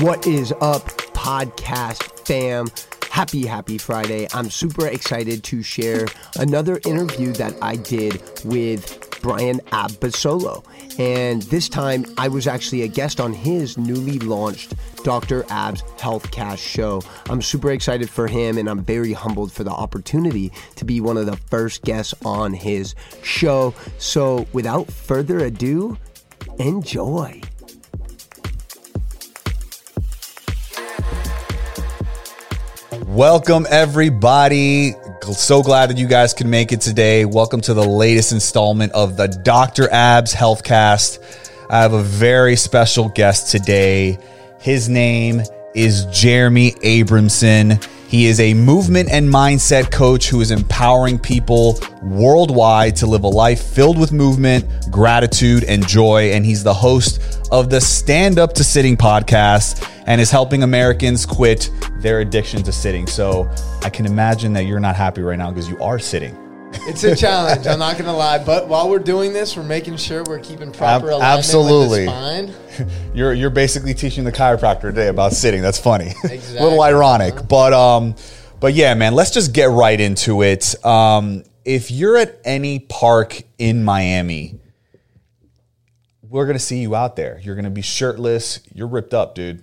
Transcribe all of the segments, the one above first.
What is up, podcast fam? Happy, happy Friday. I'm super excited to share another interview that I did with Brian Abasolo. And this time I was actually a guest on his newly launched Dr. Ab's Healthcast show. I'm super excited for him and I'm very humbled for the opportunity to be one of the first guests on his show. So without further ado, enjoy. Welcome, everybody. So glad that you guys can make it today. Welcome to the latest installment of the Dr. Abs Healthcast. I have a very special guest today. His name is Jeremy Abramson. He is a movement and mindset coach who is empowering people worldwide to live a life filled with movement, gratitude, and joy. And he's the host of the Stand Up to Sitting podcast and is helping Americans quit their addiction to sitting. So I can imagine that you're not happy right now because you are sitting. It's a challenge. I'm not going to lie, but while we're doing this, we're making sure we're keeping proper Ab- alignment absolutely. with the spine. You're you're basically teaching the chiropractor today about sitting. That's funny. Exactly. a little ironic, but um, but yeah, man. Let's just get right into it. Um, if you're at any park in Miami, we're gonna see you out there. You're gonna be shirtless. You're ripped up, dude.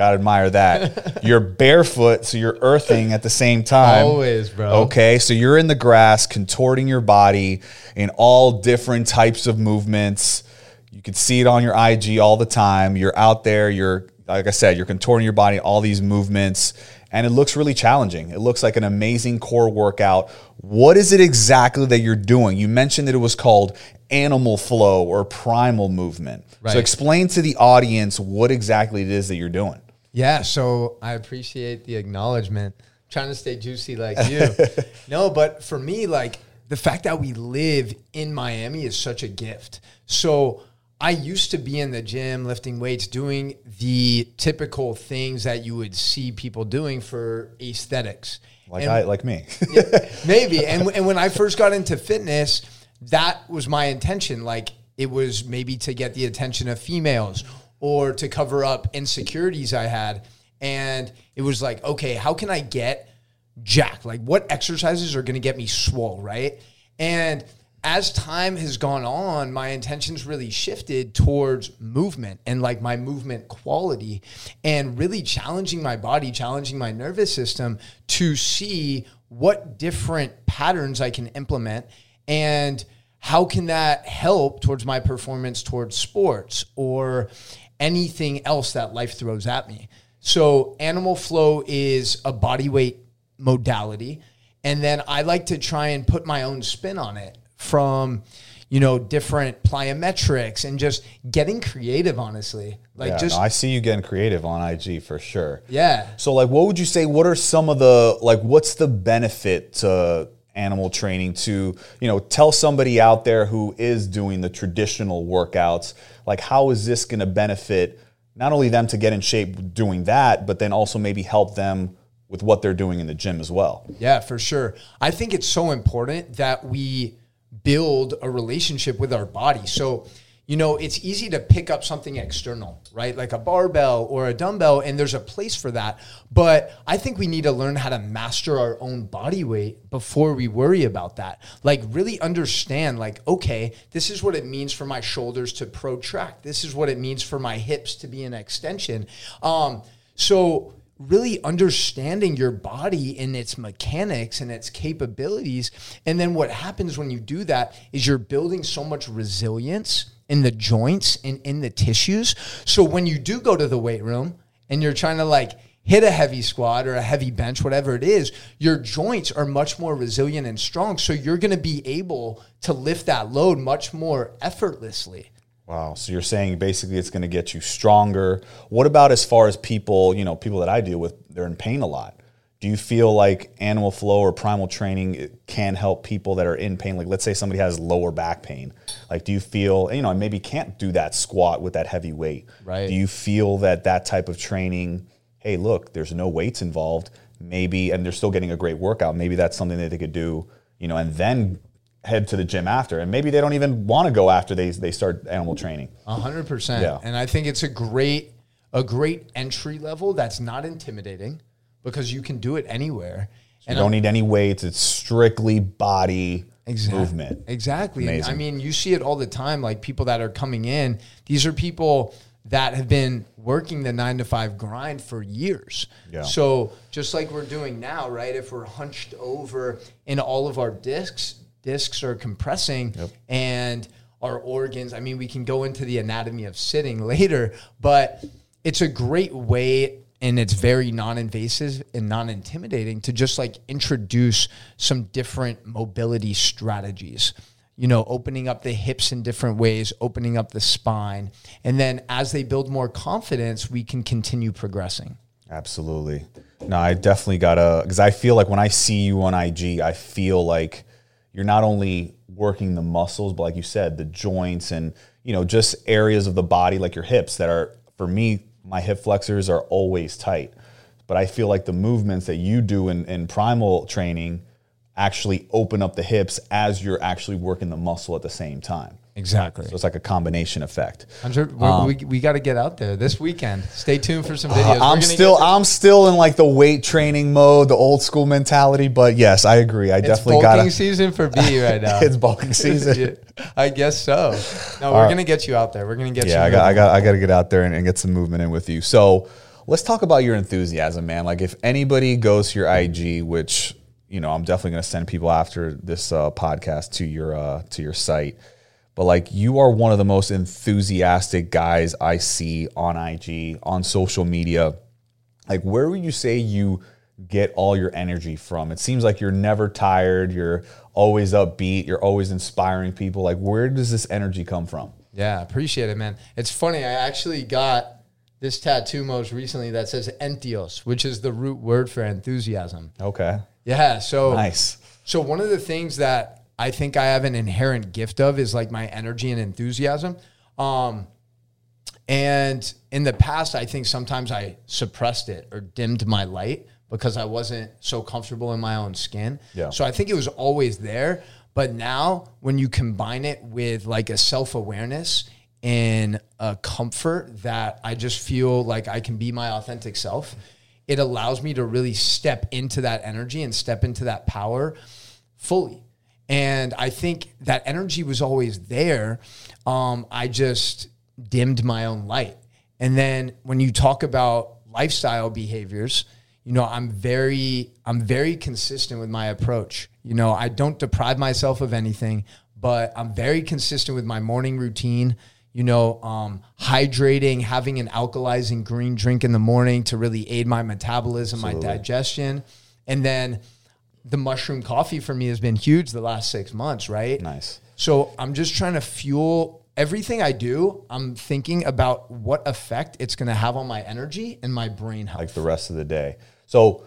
Gotta admire that. you're barefoot, so you're earthing at the same time. Always, bro. Okay, so you're in the grass, contorting your body in all different types of movements. You can see it on your IG all the time. You're out there, you're, like I said, you're contorting your body, all these movements, and it looks really challenging. It looks like an amazing core workout. What is it exactly that you're doing? You mentioned that it was called animal flow or primal movement. Right. So explain to the audience what exactly it is that you're doing. Yeah, so I appreciate the acknowledgement. trying to stay juicy like you. no, but for me, like the fact that we live in Miami is such a gift. So I used to be in the gym lifting weights, doing the typical things that you would see people doing for aesthetics. Like And- I like me. maybe. And and when I first got into fitness, that was my intention. Like it was maybe to get the attention of females or to cover up insecurities I had. And it was like, okay, how can I get jacked? Like what exercises are going to get me swole, right? And as time has gone on, my intentions really shifted towards movement and like my movement quality and really challenging my body, challenging my nervous system to see what different patterns I can implement and how can that help towards my performance towards sports or anything else that life throws at me. So, animal flow is a body weight modality. And then I like to try and put my own spin on it from, you know, different plyometrics and just getting creative, honestly. Like, Yeah, just, no, I see you getting creative on IG for sure. yeah. So, like, what would you say? What are some of the like? What's the benefit to animal training? To you know, tell somebody out there who is doing the traditional workouts, like, how is this going to benefit not only them to get in shape doing that, but then also maybe help them with what they're doing in the gym as well? Yeah, for sure. I think it's so important that we build a relationship with our body. So, you know, it's easy to pick up something external, right? Like a barbell or a dumbbell, and there's a place for that. But I think we need to learn how to master our own body weight before we worry about that. Like, really understand, like, okay, this is what it means for my shoulders to protract. This is what it means for my hips to be an extension. Um, so, really understanding your body and its mechanics and its capabilities. And then what happens when you do that is you're building so much resilience in the joints and in the tissues. So when you do go to the weight room and you're trying to like hit a heavy squat or a heavy bench, whatever it is, your joints are much more resilient and strong. So you're going to be able to lift that load much more effortlessly. Wow. So you're saying basically it's going to get you stronger. What about as far as people, you know, people that I deal with, they're in pain a lot. Do you feel like animal flow or primal training can help people that are in pain? Like, let's say somebody has lower back pain. Like, do you feel, you know, maybe can't do that squat with that heavy weight? Right. Do you feel that that type of training, hey, look, there's no weights involved, maybe, and they're still getting a great workout. Maybe that's something that they could do, you know, and then head to the gym after. And maybe they don't even want to go after they, they start animal training. A hundred percent. Yeah. And I think it's a great a great entry level that's not intimidating because you can do it anywhere. You don't need any weights. It's strictly body movement. Exactly. Amazing. I mean, you see it all the time. Like people that are coming in, these are people that have been working the nine to five grind for years. Yeah. So just like we're doing now, right? If we're hunched over in all of our discs, discs are compressing and our organs. I mean, we can go into the anatomy of sitting later, but it's a great way and it's very non-invasive and non-intimidating to just like introduce some different mobility strategies. You know opening up the hips in different ways opening up the spine. And then as they build more confidence we can continue progressing. Absolutely. No, I definitely gotta because I feel like when I see you on IG, I feel like you're not only working the muscles, but like you said, the joints and you know just areas of the body like your hips that are for me, my hip flexors are always tight. But I feel like the movements that you do in, in primal training actually open up the hips as you're actually working the muscle at the same time. Exactly So it's like a combination effect. we, we got to get out there this weekend stay tuned for some videos Um, I'm still I'm still in like the weight training mode, the old school mentality. But yes, I agree. I it's definitely bulking got season for B right now it's bulking season. I guess so. No, we're gonna get you out there. We're gonna get you. yeah, I got I got I got to get out there and, and get some movement in with you. So let's talk about your enthusiasm, man. Like if anybody goes to your IG, which you know I'm definitely going to send people after this uh, podcast to your uh, to your site. But like you are one of the most enthusiastic guys I see on IG on social media. Like where would you say you get all your energy from? It seems like you're never tired. You're always upbeat. You're always inspiring people. Like where does this energy come from? Yeah, appreciate it, man. It's funny. I actually got this tattoo most recently that says "entheos," which is the root word for enthusiasm. Okay. Yeah. So Nice. So one of the things that I think I have an inherent gift of is like my energy and enthusiasm. Um, and in the past, I think sometimes I suppressed it or dimmed my light because I wasn't so comfortable in my own skin. Yeah. So I think it was always there. But now, when you combine it with like a self awareness and a comfort that I just feel like I can be my authentic self, it allows me to really step into that energy and step into that power fully. And I think that energy was always there. Um, I just dimmed my own light. And then when you talk about lifestyle behaviors, you know, I'm very, I'm very consistent with my approach. You know, I don't deprive myself of anything, but I'm very consistent with my morning routine. You know, um, hydrating, having an alkalizing green drink in the morning to really aid my metabolism, my digestion, and then the mushroom coffee for me has been huge the last six months, right? Nice. So I'm just trying to fuel everything I do. I'm thinking about what effect it's going to have on my energy and my brain health. like the rest of the day. So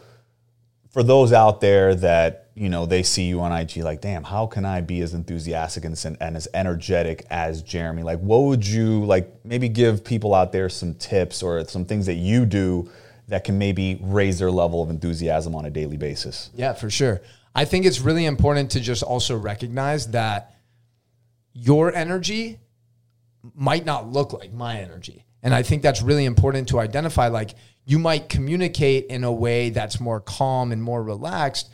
for those out there that, you know, they see you on IG like, damn, how can I be as enthusiastic and, and as energetic as Jeremy? Like, what would you like maybe give people out there some tips or some things that you do that can maybe raise their level of enthusiasm on a daily basis? Yeah, for sure. I think it's really important to just also recognize that your energy might not look like my energy. And I think that's really important to identify. Like, you might communicate in a way that's more calm and more relaxed.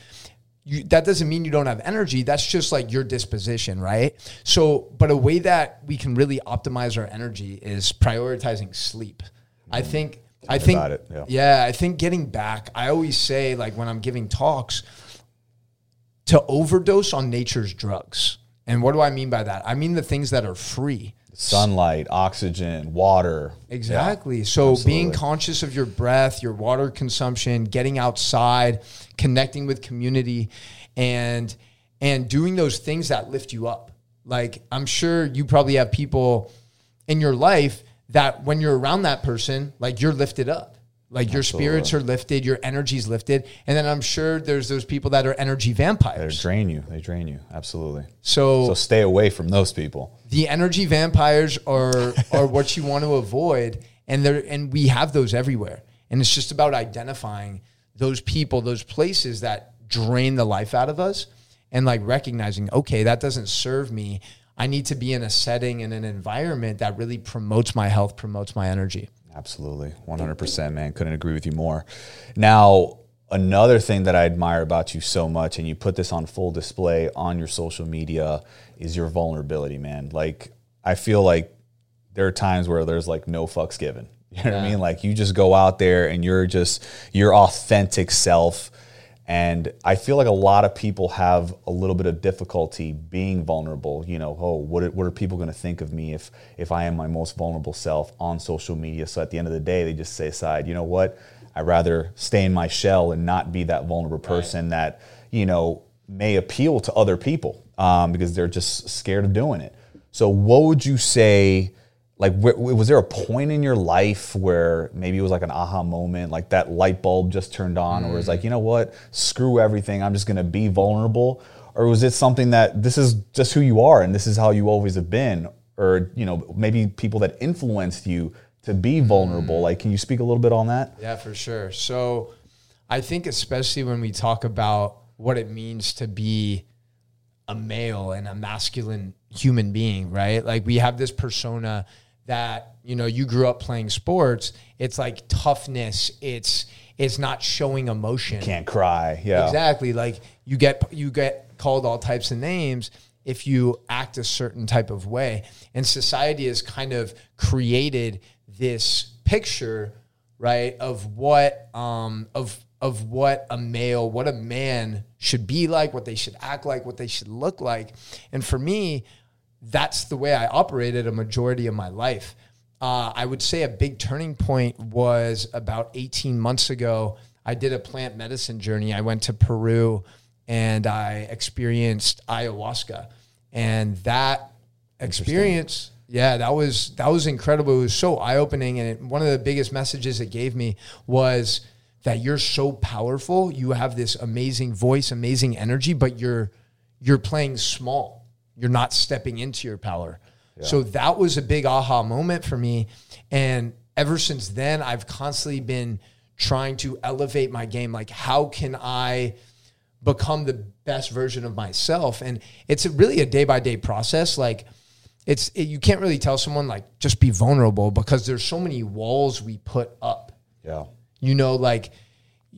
You, that doesn't mean you don't have energy. That's just like your disposition, right? So, but a way that we can really optimize our energy is prioritizing sleep. I think, I think, yeah. yeah, I think getting back, I always say, like, when I'm giving talks, to overdose on nature's drugs. And what do I mean by that? I mean the things that are free. Sunlight, oxygen, water. Exactly. so being conscious of your breath, your water consumption, getting outside, connecting with community and and doing those things that lift you up. Like I'm sure you probably have people in your life that when you're around that person, like you're lifted up. Like your spirits are lifted, your energy's lifted. And then I'm sure there's those people that are energy vampires. They drain you. They drain you. Absolutely. So, So stay away from those people. the energy vampires are are what you want to avoid and there and we have those everywhere and it's just about identifying those people those places that drain the life out of us and like recognizing okay that doesn't serve me i need to be in a setting and an environment that really promotes my health promotes my energy Absolutely. 100%, man. Couldn't agree with you more. Now, another thing that I admire about you so much, and you put this on full display on your social media, is your vulnerability, man. Like, I feel like there are times where there's like no fucks given. You know what I mean? Like, you just go out there and you're just your authentic self. And I feel like a lot of people have a little bit of difficulty being vulnerable. You know, oh, what are, what are people going to think of me if if I am my most vulnerable self on social media? So at the end of the day, they just say aside, you know what? I'd rather stay in my shell and not be that vulnerable person right. that you know may appeal to other people um, because they're just scared of doing it. So, what would you say? Like, was there a point in your life where maybe it was like an aha moment, like that light bulb just turned on, mm. or was like, you know what, screw everything, I'm just gonna be vulnerable? Or was it something that this is just who you are and this is how you always have been? Or, you know, maybe people that influenced you to be vulnerable? Mm. Like, can you speak a little bit on that? Yeah, for sure. So, I think especially when we talk about what it means to be a male and a masculine human being, right? Like we have this persona that, you know, you grew up playing sports, it's like toughness, it's it's not showing emotion. You can't cry. Yeah. Exactly. Like you get you get called all types of names if you act a certain type of way. And society has kind of created this picture, right, of what um, of of what a male, what a man should be like, what they should act like, what they should look like. And for me, that's the way I operated a majority of my life. Uh, I would say a big turning point was about 18 months ago. I did a plant medicine journey. I went to Peru and I experienced ayahuasca. And that experience yeah, that was that was incredible. It was so eye opening, and it, one of the biggest messages it gave me was that you're so powerful. You have this amazing voice, amazing energy, but you're you're playing small. You're not stepping into your power. Yeah. So that was a big aha moment for me, and ever since then, I've constantly been trying to elevate my game. Like, how can I? become the best version of myself and it's really a day by day process like it's it, you can't really tell someone like just be vulnerable because there's so many walls we put up. Yeah. You know, like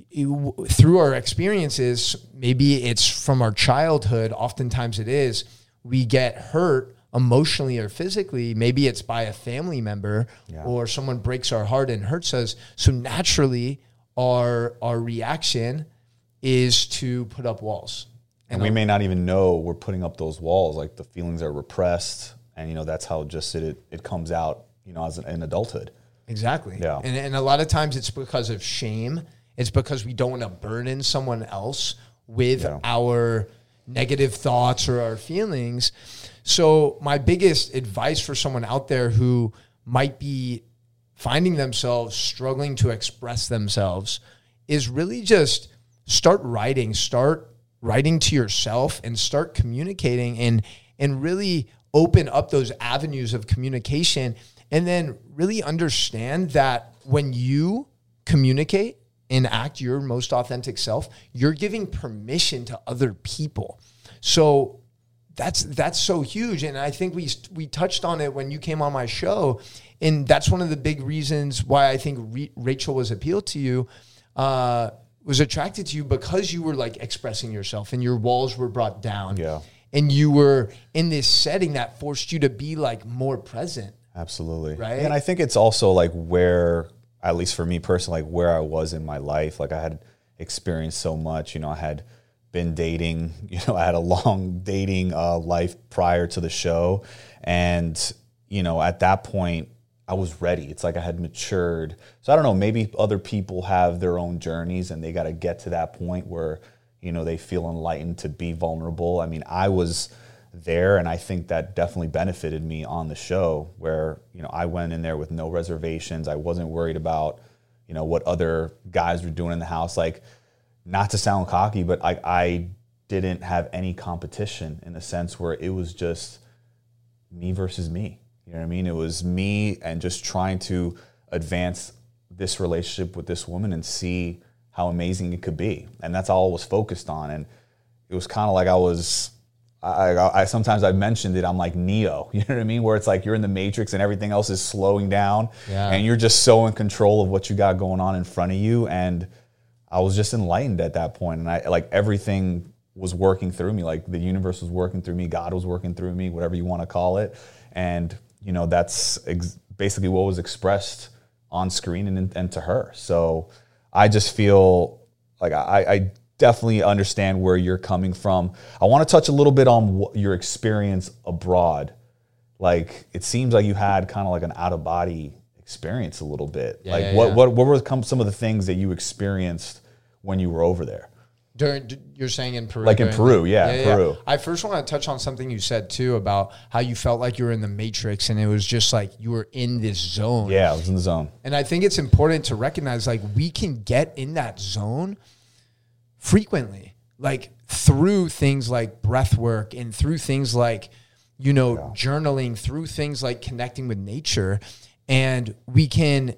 you, through our experiences, maybe it's from our childhood. Oftentimes it is. We get hurt emotionally or physically. Maybe it's by a family member yeah. or someone breaks our heart and hurts us. So naturally, our our reaction is to put up walls. And, and we may not even know we're putting up those walls. Like the feelings are repressed and you know that's how just it it comes out you know as an, in adulthood exactly yeah and, and a lot of times it's because of shame it's because we don't want to burden someone else with yeah. our negative thoughts or our feelings. So my biggest advice for someone out there who might be finding themselves struggling to express themselves is really just start writing start writing to yourself and start communicating and and really open up those avenues of communication and then really understand that when you communicate and act your most authentic self, you're giving permission to other people. So that's that's so huge and I think we we touched on it when you came on my show and that's one of the big reasons why I think Re- Rachel was appealed to you uh, was attracted to you because you were like expressing yourself and your walls were brought down. Yeah and you were in this setting that forced you to be like more present. Absolutely. Right. And I think it's also like where, at least for me personally, like where I was in my life. Like I had experienced so much. You know, I had been dating. You know, I had a long dating uh, life prior to the show, and you know, at that point, I was ready. It's like I had matured. So I don't know. Maybe other people have their own journeys, and they got to get to that point where you know they feel enlightened to be vulnerable i mean i was there and i think that definitely benefited me on the show where you know i went in there with no reservations i wasn't worried about you know what other guys were doing in the house like not to sound cocky but i, I didn't have any competition in a sense where it was just me versus me you know what i mean it was me and just trying to advance this relationship with this woman and see how amazing it could be. And that's all I was focused on. And it was kind of like I was, I, I, I sometimes I've mentioned it. I'm like Neo. You know what I mean? Where it's like you're in the matrix and everything else is slowing down, Yeah. and you're just so in control of what you got going on in front of you. And I was just enlightened at that point, and I like everything was working through me. Like the universe was working through me, God was working through me, whatever you want to call it. And you know that's ex- basically what was expressed on screen and, and to her. So I just feel like I, I definitely understand where you're coming from. I want to touch a little bit on what your experience abroad. Like it seems like you had kind of like an out of body experience a little bit. like yeah, what, yeah. what what were come some of the things that you experienced when you were over there? During you're saying in Peru, Like in Peru, yeah, Peru. I first want to touch on something you said too about how you felt like you were in the matrix, and it was just like you were in this zone. Yeah, I was in the zone. And I think it's important to recognize like we can get in that zone frequently, like through things like breath work and through things like, you know, journaling, through things like connecting with nature. And we can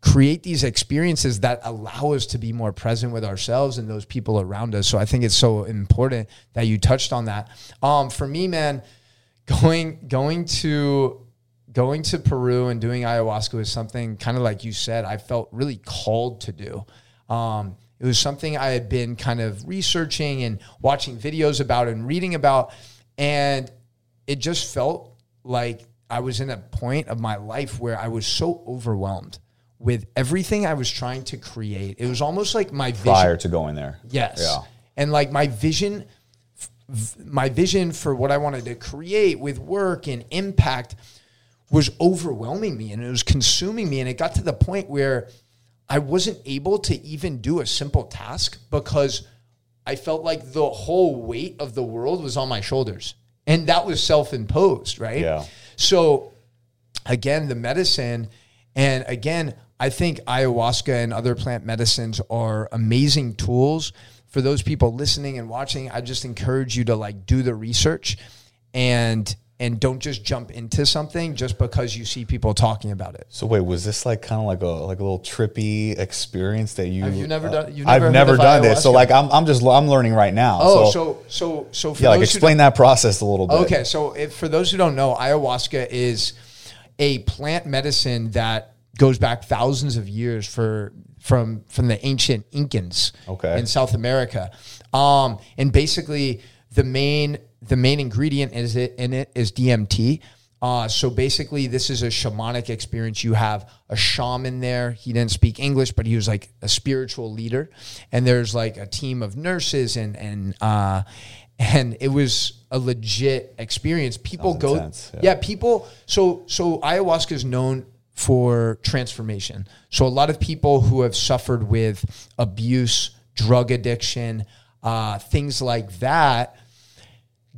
create these experiences that allow us to be more present with ourselves and those people around us. So I think it's so important that you touched on that. Um, for me, man, going going to going to Peru and doing ayahuasca was something kind of like you said, I felt really called to do. Um, it was something I had been kind of researching and watching videos about and reading about, and it just felt like I was in a point of my life where I was so overwhelmed with everything I was trying to create. It was almost like my vision. Prior to going there. Yes. Yeah. And like my vision, my vision for what I wanted to create with work and impact was overwhelming me and it was consuming me. And it got to the point where I wasn't able to even do a simple task because I felt like the whole weight of the world was on my shoulders. And that was self imposed, right? Yeah. So again, the medicine, and again, I think ayahuasca and other plant medicines are amazing tools for those people listening and watching. I just encourage you to like do the research and and don't just jump into something just because you see people talking about it. So wait, was this like kind of like a like a little trippy experience that you? Have you never done- you've I've never heard never done this. So like I'm I'm just I'm learning right now. Oh, so, so so so for yeah, like those explain that process a little bit. Okay, so if, for those who don't know, ayahuasca is a plant medicine that goes back thousands of years for from from the ancient Incans Okay. in South America. Um, and basically, the main the main ingredient is it in it is DMT. Uh, so basically, this is a shamanic experience. You have a shaman there. He didn't speak English, but he was like a spiritual leader. And there's like a team of nurses and and uh, and it was a legit experience. People go, intense, yeah. yeah, people. So so ayahuasca is known for transformation. So a lot of people who have suffered with abuse, drug addiction, uh, things like that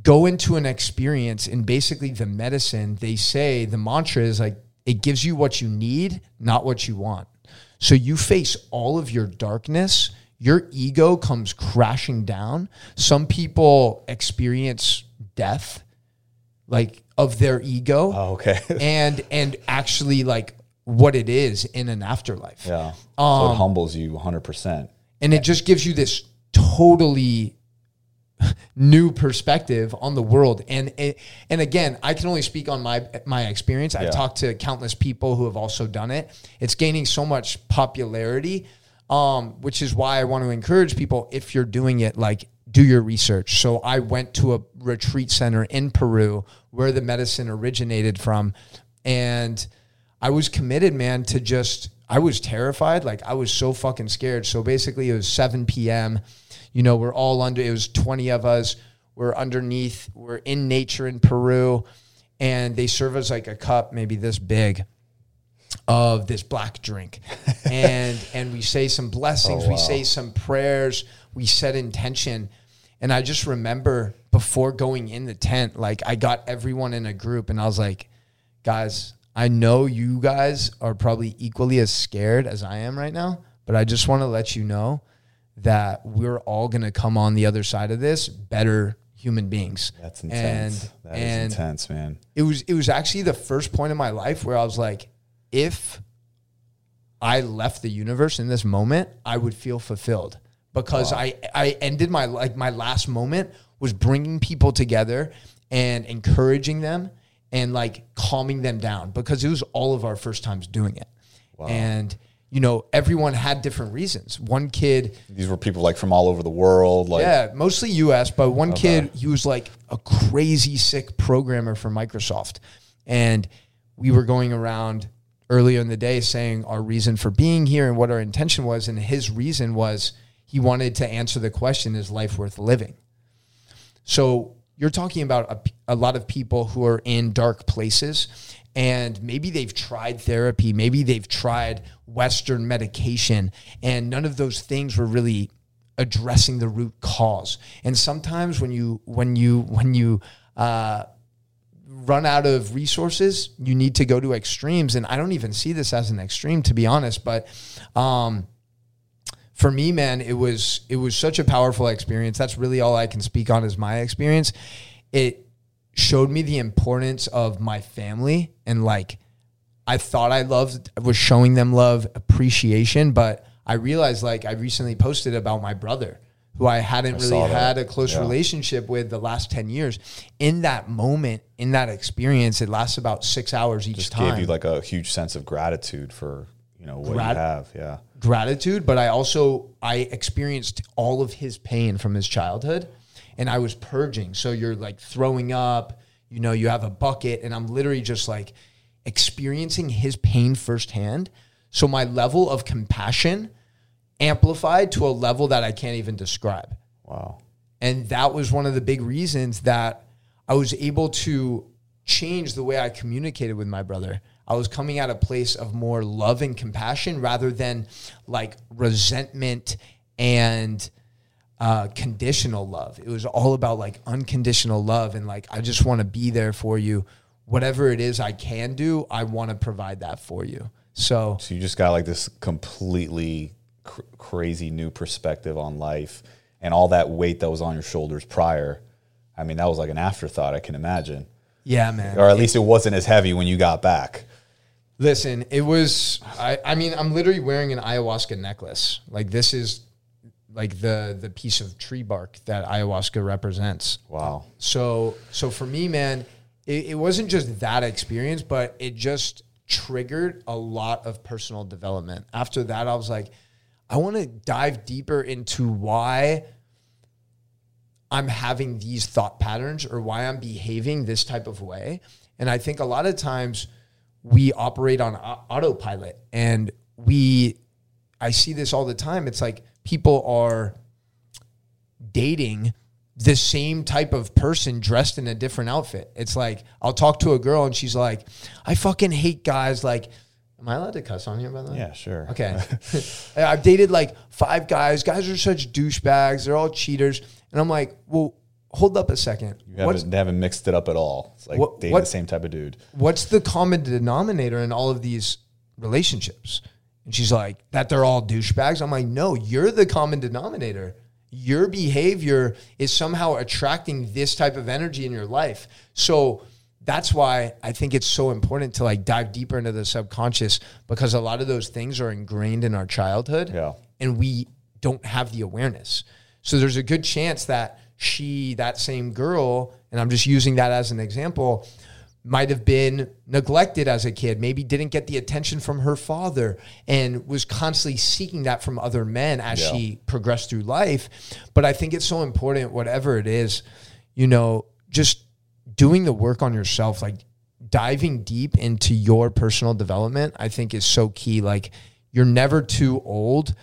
go into an experience and basically the medicine they say the mantra is like it gives you what you need not what you want so you face all of your darkness your ego comes crashing down some people experience death like of their ego Oh, okay. and and actually like what it is in an afterlife yeah. so Um, it humbles you 100. percent and it just gives you this totally new perspective on the world and and again i can only speak on my my experience i've Yeah. talked to countless people who have also done it it's gaining so much popularity um, which is why i want to encourage people if you're doing it like do your research so i went to a retreat center in peru where the medicine originated from and I was committed, man, to just I was terrified. Like I was so fucking scared. So basically it was 7 p.m. You know, we're all under it was 20 of us. We're underneath, we're in nature in Peru, and they serve us like a cup, maybe this big, of this black drink. and and we say some blessings, Oh, we say some prayers, we set intention. And I just remember before going in the tent, like I got everyone in a group and I was like, guys, I know you guys are probably equally as scared as I am right now, but I just want to let you know that we're all going to come on the other side of this better human beings. That's intense. And, That is and intense, man. it was it was actually the first point in my life where I was like, if I left the universe in this moment, I would feel fulfilled because I I ended my like my last moment was bringing people together and encouraging them and like calming them down because it was all of our first times doing it. And you know, everyone had different reasons. One kid These were people like from all over the world. Like, yeah, mostly US, but one kid, he was like a crazy sick programmer for Microsoft. And we were going around earlier in the day saying our reason for being here and what our intention was. And his reason was he wanted to answer the question is life worth living? So you're talking about a, a lot of people who are in dark places and maybe they've tried therapy, maybe they've tried Western medication, and none of those things were really addressing the root cause. And sometimes when you when you when you uh, run out of resources, you need to go to extremes. And I don't even see this as an extreme, to be honest. But um, for me, man, it was it was such a powerful experience. That's really all I can speak on is my experience. It showed me the importance of my family and like I thought I loved was showing them love, appreciation, but I realized like I recently posted about my brother who I hadn't really had a close Yeah. relationship with the last 10 years. In that moment, in that experience, it lasts about 6 hours each just time gave you like a huge sense of gratitude for you know what Grat- you have. Yeah. gratitude, but I also I experienced all of his pain from his childhood and I was purging. So you're like throwing up, you know, you have a bucket and I'm literally just like experiencing his pain firsthand. So my level of compassion amplified to a level that I can't even describe. Wow. And that was one of the big reasons that I was able to change the way I communicated with my brother. I was coming at a place of more love and compassion rather than like resentment and uh, conditional love. It was all about like unconditional love and like, I just want to be there for you. Whatever it is I can do, I want to provide that for you. So, So you just got like this completely cr- crazy new perspective on life and all that weight that was on your shoulders prior. I mean, that was like an afterthought, I can imagine. yeah, man. Or at least it wasn't as heavy when you got back. Listen, it was. I, I mean, I'm literally wearing an ayahuasca necklace. Like this is like the the piece of tree bark that ayahuasca represents. Wow. So so for me, man, it, it wasn't just that experience, but it just triggered a lot of personal development. After that, I was like, I want to dive deeper into why I'm having these thought patterns or why I'm behaving this type of way. And I think a lot of times we operate on autopilot and we, I see this all the time. It's like people are dating the same type of person dressed in a different outfit. It's like I'll talk to a girl and she's like, I fucking hate guys. Like, am I allowed to cuss on here by the way? Yeah, sure. Okay. I've dated like five guys. Guys are such douchebags. They're all cheaters. And I'm like, well, hold up a second. You haven't, they haven't mixed it up at all. It's like What- dating what- the same type of dude. what's the common denominator in all of these relationships? And she's like, that they're all douchebags. I'm like, no, you're the common denominator. Your behavior is somehow attracting this type of energy in your life. So that's why I think it's so important to like dive deeper into the subconscious because a lot of those things are ingrained in our childhood Yeah. and we don't have the awareness. So there's a good chance that she, that same girl, and I'm just using that as an example, might have been neglected as a kid, maybe didn't get the attention from her father and was constantly seeking that from other men as Yeah. she progressed through life. But I think it's so important, whatever it is, you know, just doing the work on yourself, like diving deep into your personal development, I think is so key. Like you're never too old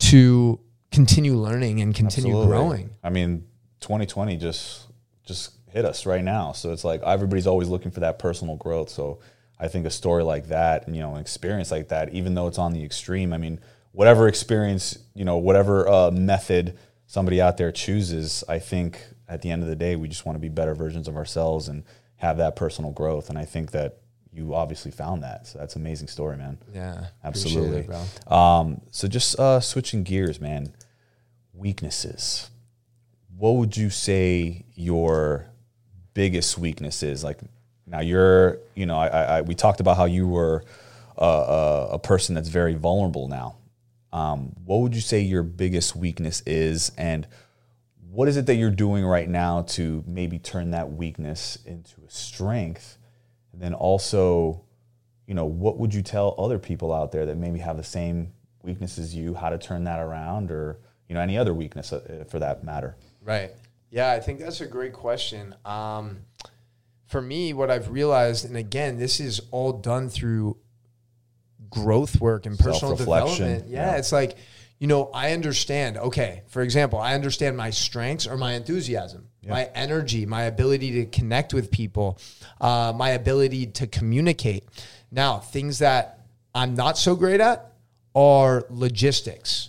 to continue learning and continue Absolutely. growing. I mean, 2020 just just hit us right now. So it's like everybody's always looking for that personal growth. So I think a story like that, and you know, an experience like that, even though it's on the extreme, I mean, whatever experience, you know, whatever uh, method somebody out there chooses, I think at the end of the day, we just want to be better versions of ourselves and have that personal growth. And I think that you obviously found that. So that's an amazing story, man. Yeah. Absolutely. it. Um, so just uh, switching gears, man. Weaknesses. What would you say your biggest weakness is? Like now, you're, you know, I, I, we talked about how you were uh, a, a person that's very vulnerable now. um, what would you say your biggest weakness is, and what is it that you're doing right now to maybe turn that weakness into a strength? And then also, you know, what would you tell other people out there that maybe have the same weakness as you, how to turn that around, or you know, any other weakness uh, for that matter? Right. Yeah, I think that's a great question. Um, for me, what I've realized, and again, this is all done through growth work and personal development. Yeah, Yeah. it's like, you know, I understand, okay, for example, I understand my strengths or my enthusiasm, my energy, my ability to connect with people, uh, my ability to communicate. Now, things that I'm not so great at are logistics,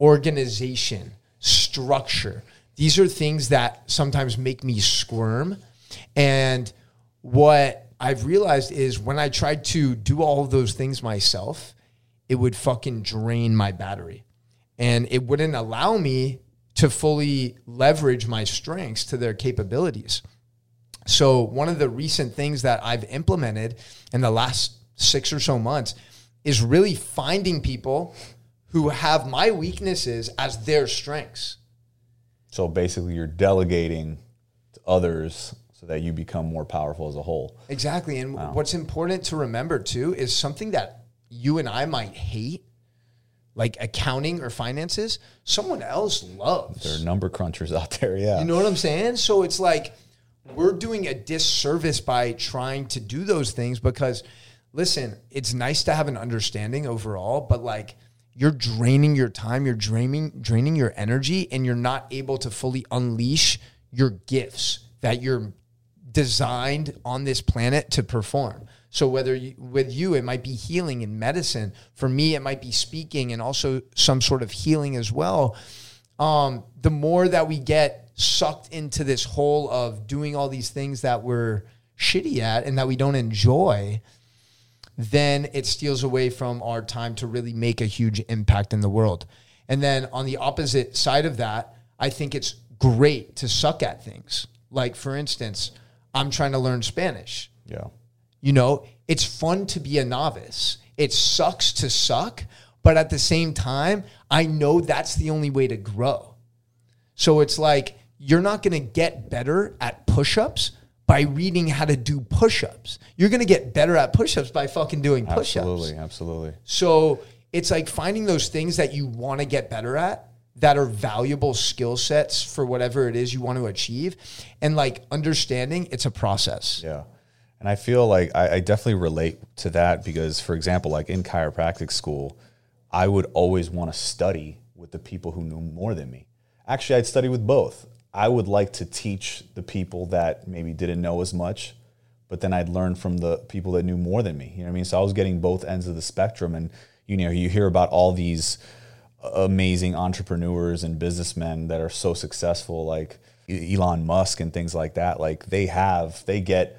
organization, structure. These are things that sometimes make me squirm. And what I've realized is when I tried to do all of those things myself, it would fucking drain my battery. And it wouldn't allow me to fully leverage my strengths to their capabilities. So, one of the recent things that I've implemented in the last six or so months is really finding people who have my weaknesses as their strengths. So basically, you're delegating to others so that you become more powerful as a whole. Exactly. And what's important to remember too is something that you and I might hate, like accounting or finances, someone else loves. There are number crunchers out there, yeah. You know what I'm saying? So it's like we're doing a disservice by trying to do those things because listen, it's nice to have an understanding overall, but like you're draining your time, you're draining draining your energy and you're not able to fully unleash your gifts that you're designed on this planet to perform. So whether you, with you it might be healing and medicine, for me it might be speaking and also some sort of healing as well um, the more that we get sucked into this hole of doing all these things that we're shitty at and that we don't enjoy, then it steals away from our time to really make a huge impact in the world. And then on the opposite side of that, I think it's great to suck at things. Like, for instance, I'm trying to learn Spanish. yeah. You know, it's fun to be a novice. It sucks to suck, but at the same time, I know that's the only way to grow. So it's like you're not going to get better at push-ups by reading how to do push-ups. You're going to get better at push-ups by fucking doing push-ups. Absolutely, absolutely. So it's like finding those things that you want to get better at that are valuable skill sets for whatever it is you want to achieve and like understanding it's a process. Yeah. And I feel like I, I definitely relate to that because, for example, like in chiropractic school, I would always want to study with the people who knew more than me. Actually, I'd study with both. I would like to teach the people that maybe didn't know as much, but then I'd learn from the people that knew more than me. You know what I mean? So I was getting both ends of the spectrum. And, you know, you hear about all these amazing entrepreneurs and businessmen that are so successful, like Elon Musk and things like that. Like they have, they get,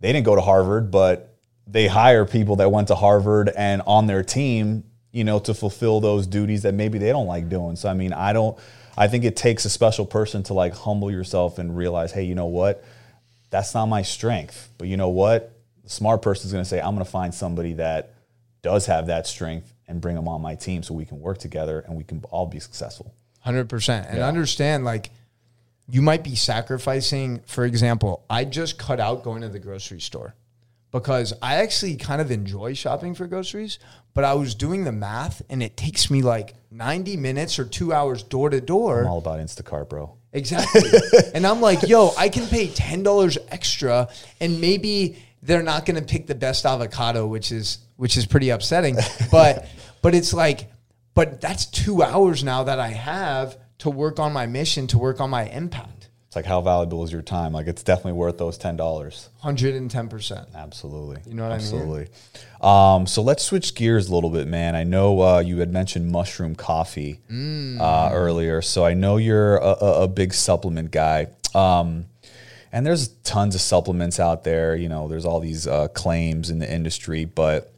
they didn't go to Harvard, but they hire people that went to Harvard and on their team, you know, to fulfill those duties that maybe they don't like doing. So, I mean, I don't, I think it takes a special person to like humble yourself and realize, hey, you know what? That's not my strength. But you know what? The smart person is going to say, I'm going to find somebody that does have that strength and bring them on my team so we can work together and we can all be successful. Hundred percent, and Yeah. understand like you might be sacrificing. For example, I just cut out going to the grocery store because I actually kind of enjoy shopping for groceries, but I was doing the math, and it takes me like ninety minutes or two hours door to door. I'm all about Instacart, bro. Exactly. and I'm like, yo, I can pay ten dollars extra, and maybe they're not going to pick the best avocado, which is which is pretty upsetting. But but it's like, but that's two hours now that I have to work on my mission, to work on my impact. It's like how valuable is your time? Like it's definitely worth those ten dollars. Hundred and ten percent. Absolutely. You know what I mean? Absolutely. Um, so let's switch gears a little bit, man. I know uh, you had mentioned mushroom coffee Mm. uh, earlier, so I know you're a, a, a big supplement guy. Um, and there's tons of supplements out there. You know, there's all these uh, claims in the industry, but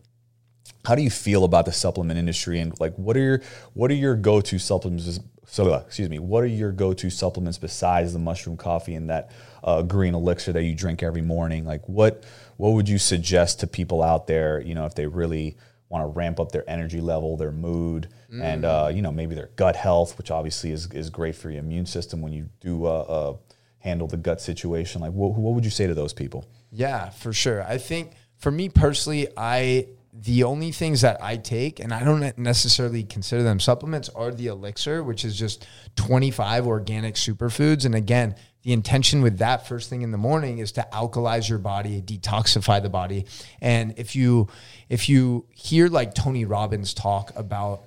how do you feel about the supplement industry and like what are your what are your go-to supplements so uh, excuse me what are your go-to supplements besides the mushroom coffee and that uh, green elixir that you drink every morning like what what would you suggest to people out there you know if they really want to ramp up their energy level, their mood, and uh, you know maybe their gut health, which obviously is is great for your immune system when you do uh, uh, handle the gut situation. Like, what, what would you say to those people? Yeah, for sure. I think for me personally, I the only things that I take, and I don't necessarily consider them supplements, are the elixir, which is just 25 organic superfoods. And again, the intention with that first thing in the morning is to alkalize your body, detoxify the body. And if you if you hear like Tony Robbins talk about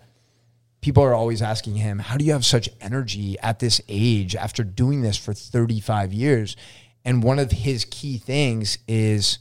people are always asking him, How do you have such energy at this age after doing this for 35 years? And one of his key things is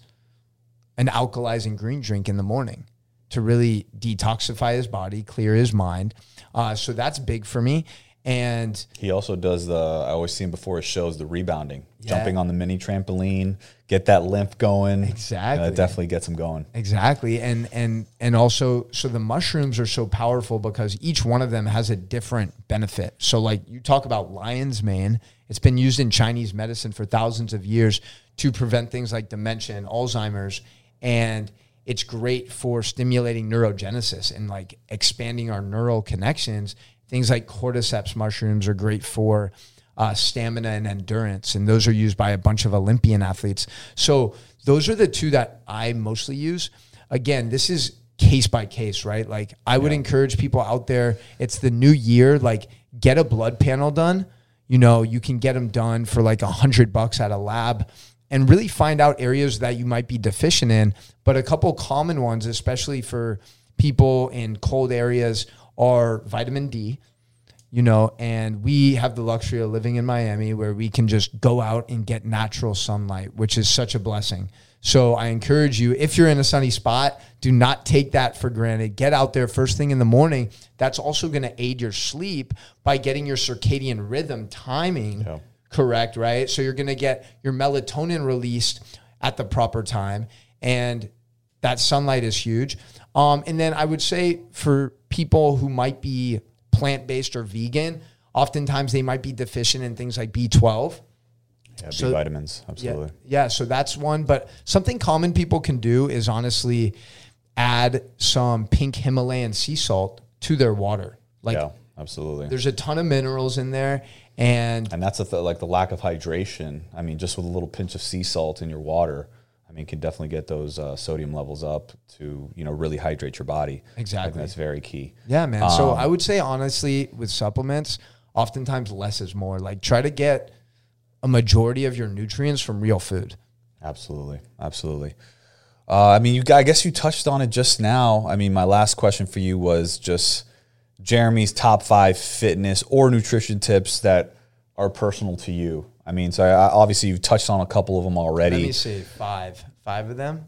an alkalizing green drink in the morning to really detoxify his body, clear his mind. Uh, so that's big for me. And He also does the. I always see him before his shows the rebounding, Yeah. jumping on the mini trampoline, get that lymph going. Exactly. Uh, it definitely gets him going. Exactly. And and and also so the mushrooms are so powerful because each one of them has a different benefit. So like you talk about lion's mane, it's been used in Chinese medicine for thousands of years to prevent things like dementia and Alzheimer's and it's great for stimulating neurogenesis and like expanding our neural connections. Things like cordyceps mushrooms are great for uh, stamina and endurance, and those are used by a bunch of Olympian athletes. So those are the two that I mostly use. Again, this is case by case, right? Like I would encourage people out there. It's the new year. Like get a blood panel done. You know, you can get them done for like a hundred bucks at a lab and really find out areas that you might be deficient in. But a couple common ones, especially for people in cold areas, are vitamin D you know, and we have the luxury of living in Miami where we can just go out and get natural sunlight, which is such a blessing. So I encourage you, if you're in a sunny spot, do not take that for granted. Get out there first thing in the morning. That's also going to aid your sleep by getting your circadian rhythm timing Yeah. Correct, right? So you're going to get your melatonin released at the proper time. And that sunlight is huge. Um, and then I would say for people who might be plant based or vegan, oftentimes they might be deficient in things like B12. Yeah, B So- vitamins, absolutely. Yeah, yeah. So that's one. But something common people can do is honestly add some pink Himalayan sea salt to their water. Like yeah, absolutely. there's a ton of minerals in there. And And that's the like the lack of hydration. I mean, just with a little pinch of sea salt in your water, I mean, can definitely get those uh, sodium levels up to you know really hydrate your body. Exactly. that's very key. Yeah, man. so Um, I would say honestly, with supplements, oftentimes less is more. Like try to get a majority of your nutrients from real food. Absolutely, absolutely. Uh, I mean, you. I guess you touched on it just now. I mean, my last question for you was just Jeremy's top five fitness or nutrition tips that are personal to you. I mean, so I, obviously you've touched on a couple of them already. Let me see five, five of them.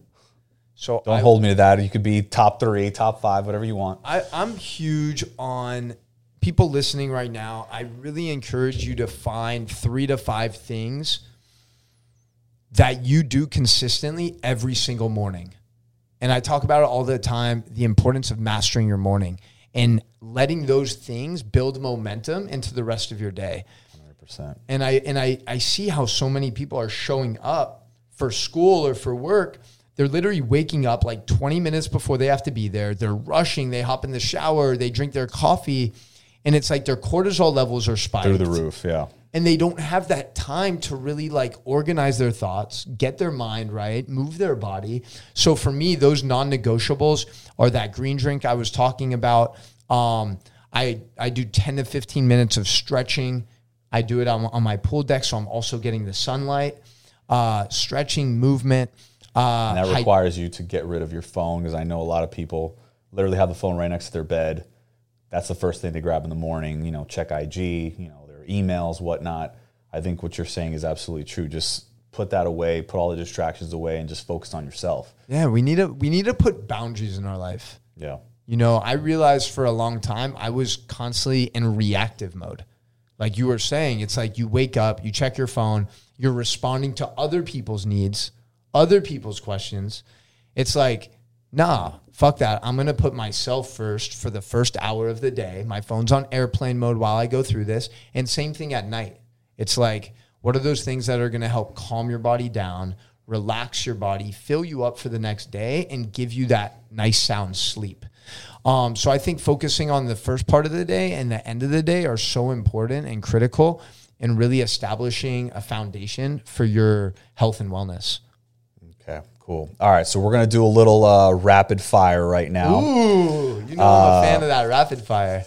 So Don't I, hold me to that. You could be top three, top five, whatever you want. I, I'm huge on people listening right now. I really encourage you to find three to five things that you do consistently every single morning. And I talk about it all the time the importance of mastering your morning and letting those things build momentum into the rest of your day. 100%. And I and I, I see how so many people are showing up for school or for work. They're literally waking up like 20 minutes before they have to be there. They're rushing, they hop in the shower, they drink their coffee, and it's like their cortisol levels are spiked Through the roof, yeah. and they don't have that time to really like organize their thoughts, get their mind right, move their body. So for me, those non-negotiables are that green drink I was talking about. Um, I I do 10 to 15 minutes of stretching. I do it on, on my pool deck, so I'm also getting the sunlight, uh, stretching, movement. Uh, And that requires you to get rid of your phone because I know a lot of people literally have the phone right next to their bed. That's the first thing they grab in the morning. You know, check IG, you know, their emails, whatnot. I think what you're saying is absolutely true. Just put that away, put all the distractions away, and just focus on yourself. yeah, we need to we need to put boundaries in our life. Yeah. You know, I realized for a long time I was constantly in reactive mode. Like you were saying, it's like you wake up, you check your phone, you're responding to other people's needs, other people's questions. It's like, nah, fuck that. I'm going to put myself first for the first hour of the day. My phone's on airplane mode while I go through this. And same thing at night. It's like, what are those things that are going to help calm your body down, relax your body, fill you up for the next day, and give you that nice sound sleep. Um, so I think focusing on the first part of the day and the end of the day are so important and critical in really establishing a foundation for your health and wellness. Okay, cool. All right, so we're gonna do a little uh, rapid fire right now. Ooh, you know I'm a fan of that rapid fire.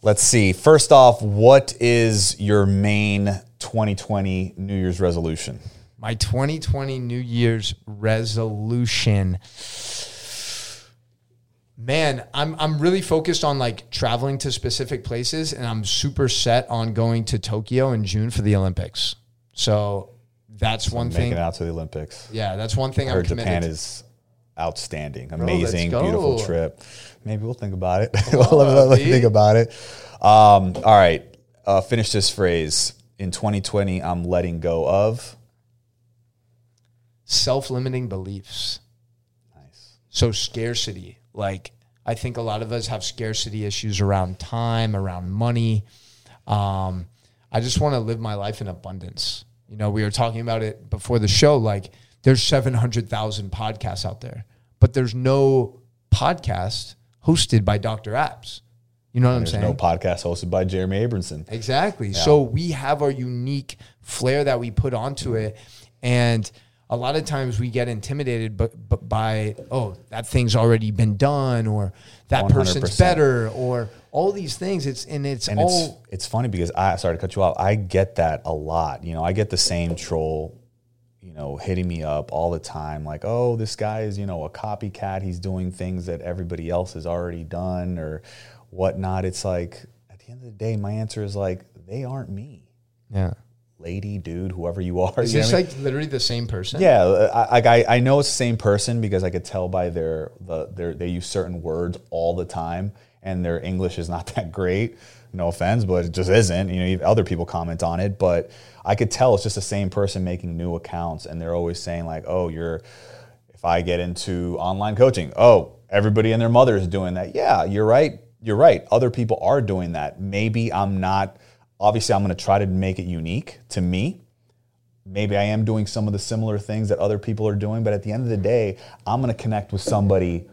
Let's see. First off, what is your main 2020 New Year's resolution? My 2020 New Year's resolution. Man, I'm I'm really focused on like traveling to specific places and I'm super set on going to Tokyo in June for the Olympics. So that's one Making thing. it out to the Olympics. Yeah, that's one thing I I'm heard committed Japan to. is outstanding, let's amazing, beautiful trip. Maybe we'll think about it. Oh, me- let think about it. Um, all right, uh, finish this phrase. In 2020, I'm letting go of. Self-limiting beliefs. Nice. So scarcity, like I think a lot of us have scarcity issues around time, around money. Um, I just want to live my life in abundance. You know, we were talking about it before the show. Like, there's 700,000 podcasts out there, but there's no podcast hosted by Dr. Apps. You know what I'm There's saying? no podcast hosted by Jeremy Abramson. Exactly. So we have our unique flair that we put onto it, and a lot of times we get intimidated, but, but by oh that thing's already been done, or that person's 100%. better, or all these things. It's and it's And all it's it's funny because I sorry to cut you off. I get that a lot. You know, I get the same troll, you know, hitting me up all the time, like, oh, this guy is, you know, a copycat. He's doing things that everybody else has already done or whatnot. It's like at the end of the day, my answer is like, they aren't me. yeah. Lady, dude, whoever you are. Is you this I mean? like literally the same person? Yeah, uh, I, like I, I know it's the same person because I could tell by their the their they use certain words all the time, and their English is not that great. No offense, but it just isn't. You know, other people comment on it, but I could tell it's just the same person making new accounts, and they're always saying like, "Oh, you're." If I get into online coaching, oh, everybody and their mother is doing that. Yeah, you're right. You're right. Other people are doing that. Maybe I'm not. Obviously, I'm going to try to make it unique to me maybe I am doing some of the similar things that other people are doing, but at the end of the day, I'm going to connect with somebody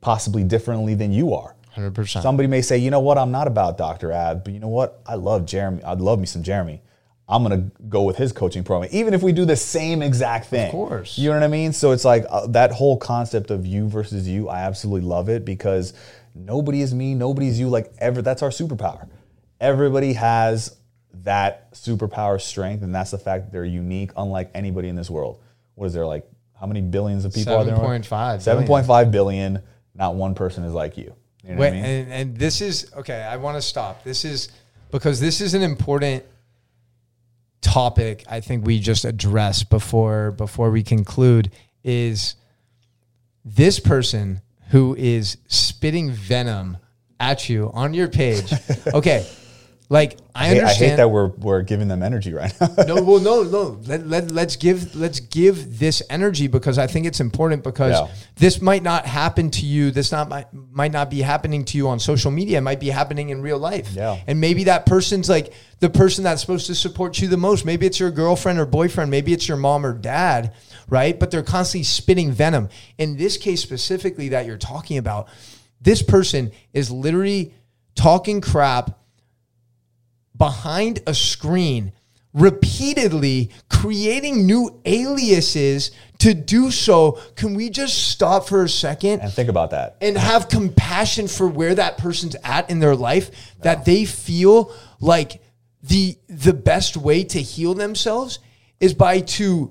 possibly differently than you are. hundred percent. Somebody may say, you know what, I'm not about Dr. Ab, but you know what, I love Jeremy. I'd love me some Jeremy. I'm going to go with his coaching program, even if we do the same exact thing. Of course. You know what I mean? So it's like uh, that whole concept of you versus you, I absolutely love it because nobody is me, nobody's you. Like, ever, that's our superpower. Everybody has that superpower strength, and that's the fact that they're unique, unlike anybody in this world. What is there, like, how many billions of people are there? 7.5 Seven point five billion. Not one person is like you. You know Wait, what I mean? and, and this is okay. I want to stop. This is because this is an important topic. I think we just address before before we conclude is this person who is spitting venom at you on your page. Okay, like I I, hate- I understand hate that we're we're giving them energy right now. no, well, no, no. Let, let, let's give let's give this energy because I think it's important because Yeah. this might not happen to you. This not might, might not be happening to you on social media. It might be happening in real life. Yeah. And maybe that person's like the person that's supposed to support you the most. Maybe it's your girlfriend or boyfriend. Maybe it's your mom or dad, right? But they're constantly spitting venom. In this case specifically that you're talking about, this person is literally talking crap behind a screen repeatedly creating new aliases to do so. Can we just stop for a second and think about that. and have compassion for where that person's at in their life that they feel like the the best way to heal themselves is by to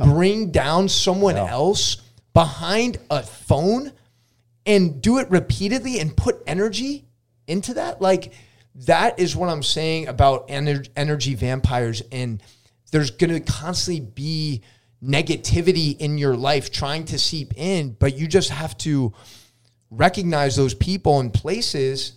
To bring down someone else behind a phone and do it repeatedly and put energy into that? Like that is what i'm saying about ener- energy vampires and there's going to constantly be negativity in your life trying to seep in but you just have to recognize those people and places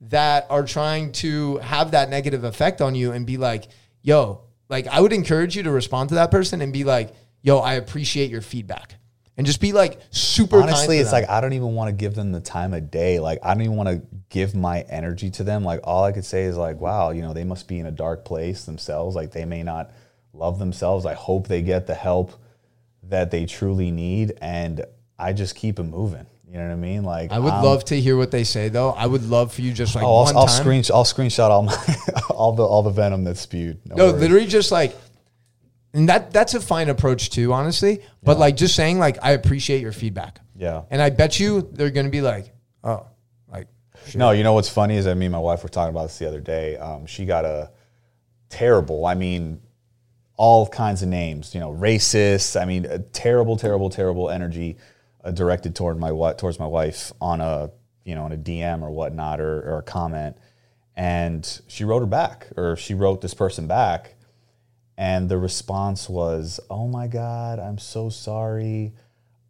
that are trying to have that negative effect on you and be like, yo, like I would encourage you to respond to that person and be like, yo, I appreciate your feedback. And just be like super kind Honestly, it's them. like I don't even want to give them the time of day. Like I don't even want to give my energy to them. Like all I could say is like, wow, you know, they must be in a dark place themselves. Like they may not love themselves. I hope they get the help that they truly need, and I just keep it moving. You know what I mean? Like I would I'm- love to hear what they say though. I would love for you just like Oh, one I'll, I'll screen. I'll screenshot all my all the all the venom that's spewed. No, worries. literally just like, and that that's a fine approach too, honestly. But like just saying like I appreciate your feedback, Yeah. and I bet you they're gonna be like, oh, like No, you know what's funny is that me and my wife were talking about this the other day. Um, she got a terrible, I mean, all kinds of names, you know, racist. I mean, a terrible, terrible, terrible energy uh, directed toward my wi- towards my wife on a you know on a DM or whatnot or, or a comment, and she wrote her back or she wrote this person back, and the response was, "Oh my God, I'm so sorry."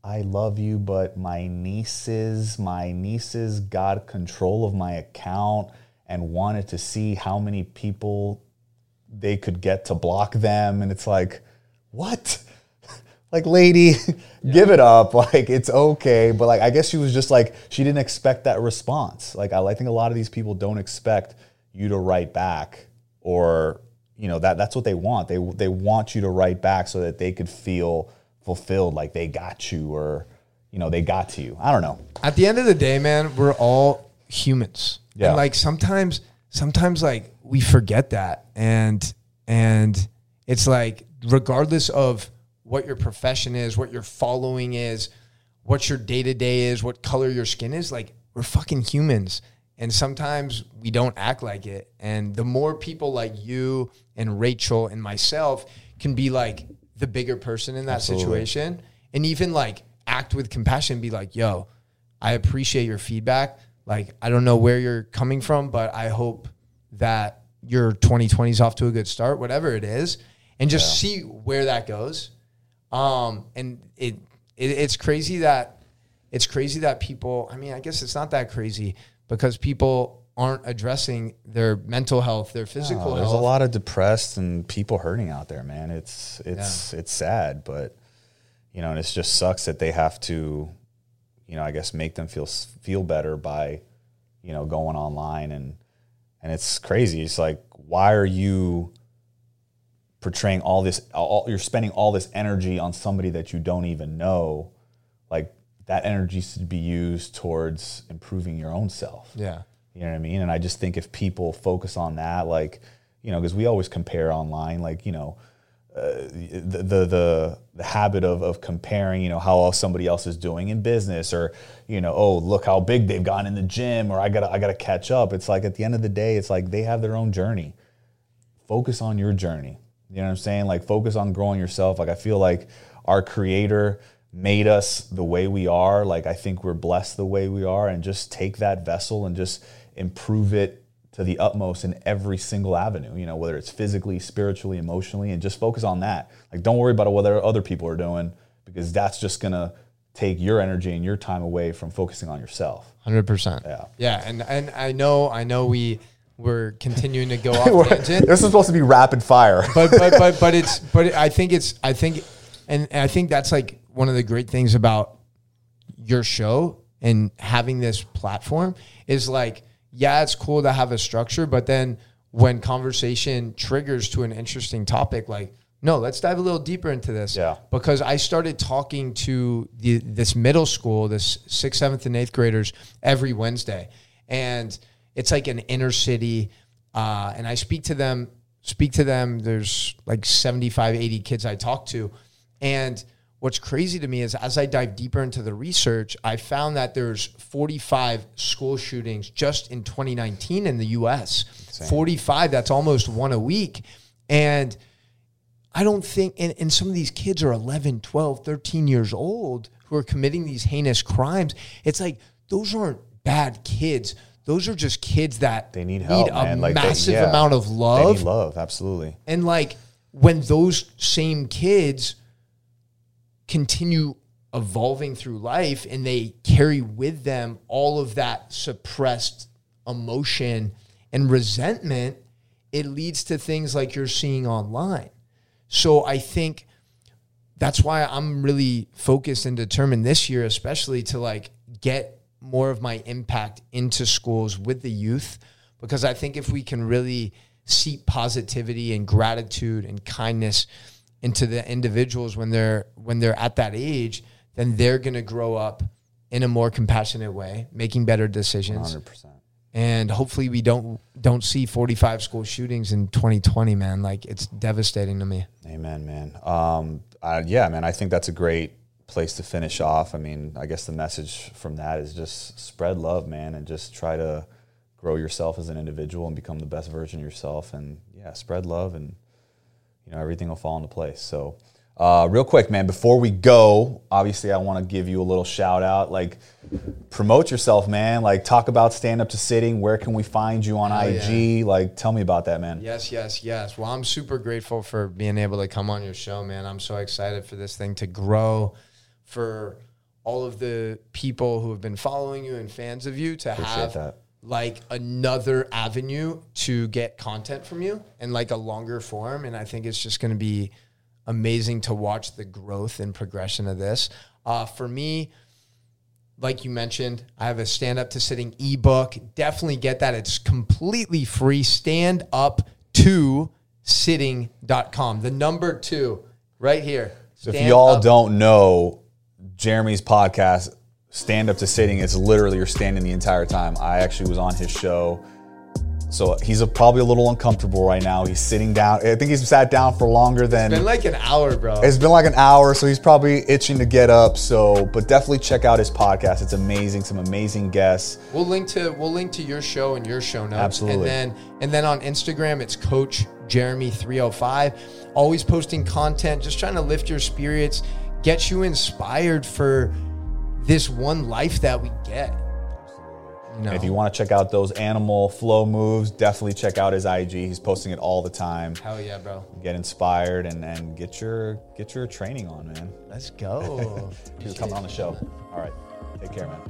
I love you, but my nieces, my nieces got control of my account and wanted to see how many people they could get to block them. And it's like, what? like, lady, give it up. Like, it's okay. But like, I guess she was just like, she didn't expect that response. Like, I, I think a lot of these people don't expect you to write back or, you know, that that's what they want. They, they want you to write back so that they could feel fulfilled, like they got you or, you know, they got to you. I don't know. at the end of the day, man, we're all humans. Yeah. And like sometimes, sometimes like we forget that. And and it's like regardless of what your profession is, what your following is, what your day to day is, what color your skin is, like we're fucking humans. And sometimes we don't act like it. And the more people like you and Rachel and myself can be like the bigger person in that situation and even like act with compassion, be like, yo, I appreciate your feedback. Like, I don't know where you're coming from, but I hope that your 2020 is off to a good start, whatever it is, and just see where that goes. Um, and it, it it's crazy that it's crazy that people. I mean, I guess it's not that crazy because people aren't addressing their mental health, their physical Oh, there's health. a lot of depressed and people hurting out there, man. It's it's it's sad, but you know, and it just sucks that they have to, you know, I guess make them feel feel better by, you know, going online and and it's crazy. It's like why are you portraying all this all, you're spending all this energy on somebody that you don't even know like that energy should be used towards improving your own self yeah. you know what I mean? And I just think if people focus on that, like, you know, because we always compare online, like, you know, uh, the, the the the habit of of comparing, you know, how else somebody else is doing in business, or you know, oh, look how big they've gone in the gym, or I gotta I gotta catch up. It's like at the end of the day, it's like they have their own journey. Focus on your journey. You know what I'm saying? Like focus on growing yourself. Like I feel like our creator made us the way we are. Like I think we're blessed the way we are, and just take that vessel and just improve it to the utmost in every single avenue. You know, whether it's physically, spiritually, emotionally, and just focus on that. Like don't worry about what other people are doing because that's just gonna take your energy and your time away from focusing on yourself. Hundred percent. Yeah. Yeah. And, and I know, I know we, we're continuing to go off tangent. this is supposed to be rapid fire. but but but but it's but I think it's I think and, and I think that's like one of the great things about your show and having this platform is like yeah it's cool to have a structure but then when conversation triggers to an interesting topic like no let's dive a little deeper into this. Yeah. because I started talking to the, this middle school this sixth seventh and eighth graders every Wednesday. And it's like an inner city uh, and I speak to them speak to them. There's like 75 80 kids I talk to. And what's crazy to me is as I dive deeper into the research I found that there's 45 school shootings just in 2019 in the US 45 that's almost one a week and I don't think, and, and some of these kids are 11, 12, 13 years old who are committing these heinous crimes. It's like, those aren't bad kids. Those are just kids that They need help, a man. Like they- massive yeah. amount of They love. need love, absolutely. And like when those same kids continue evolving through life and they carry with them all of that suppressed emotion and resentment, it leads to things like you're seeing online. So I think that's why I'm really focused and determined this year, especially to like get more of my impact into schools with the youth. Because I think if we can really seek positivity and gratitude and kindness into the individuals when they're when they're at that age, then they're going to grow up in a more compassionate way, making better decisions. 100%. And hopefully we don't don't see 45 school shootings in 2020, man. Like it's devastating to me. Amen, man. Um, I, yeah, man. I think that's a great place to finish off. I mean, I guess the message from that is just spread love, man, and just try to grow yourself as an individual and become the best version of yourself. And yeah, spread love, and you know everything will fall into place. So, uh, real quick, man, before we go, obviously I want to give you a little shout out. Like, promote yourself, man. Like, talk about stand up to sitting. Where can we find you on IG? Like, tell me about that, man. Yes, yes, yes. Well, I'm super grateful for being able to come on your show, man. I'm so excited for this thing to grow, for all of the people who have been following you and fans of you to Appreciate have that. Like another avenue to get content from you and like a longer form. And I think it's just going to be amazing to watch the growth and progression of this. Uh, for me, like you mentioned, I have a stand up to sitting ebook. Definitely get that. It's completely free. Stand up to sitting.com. The number two right here. So if y'all Up- don't know, Jeremy's podcast, Stand Up to Sitting, it's literally you're standing the entire time. I actually was on his show. So he's a, probably a little uncomfortable right now. He's sitting down. I think he's sat down for longer than been like an hour, bro. it's been like an hour, so he's probably itching to get up. So, but definitely check out his podcast. It's amazing. Some amazing guests. We'll link to we'll link to your show and your show notes. Absolutely. And then and then on Instagram it's Coach Jeremy 305. Always posting content, just trying to lift your spirits, get you inspired for this one life that we get. And if you want to check out those animal flow moves, definitely check out his IG. He's posting it all the time. hell yeah, bro. Get inspired and, and get your get your training on, man. Let's go. You're coming on the show. All right. Take care, man.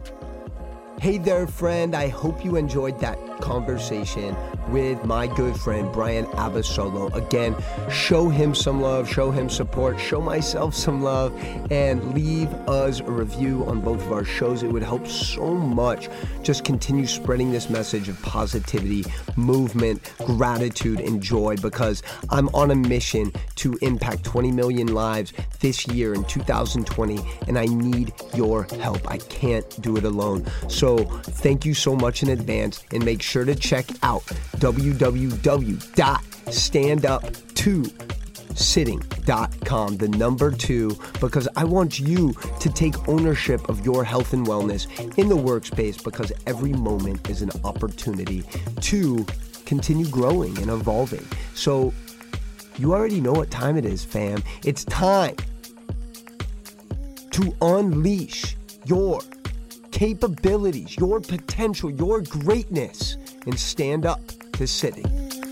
Hey there, friend. I hope you enjoyed that conversation with my good friend Brian Abasolo. Again, show him some love, show him support, show myself some love, and leave us a review on both of our shows. It would help so much. Just continue spreading this message of positivity, movement, gratitude, and joy because I'm on a mission to impact 20 million lives this year in 2020, and I need your help. I can't do it alone. So thank you so much in advance, and make sure to check out www.standup2sitting.com, the number two, because I want you to take ownership of your health and wellness in the workspace because every moment is an opportunity to continue growing and evolving. So you already know what time it is, fam. It's time to unleash your capabilities, your potential, your greatness, and stand up to sitting.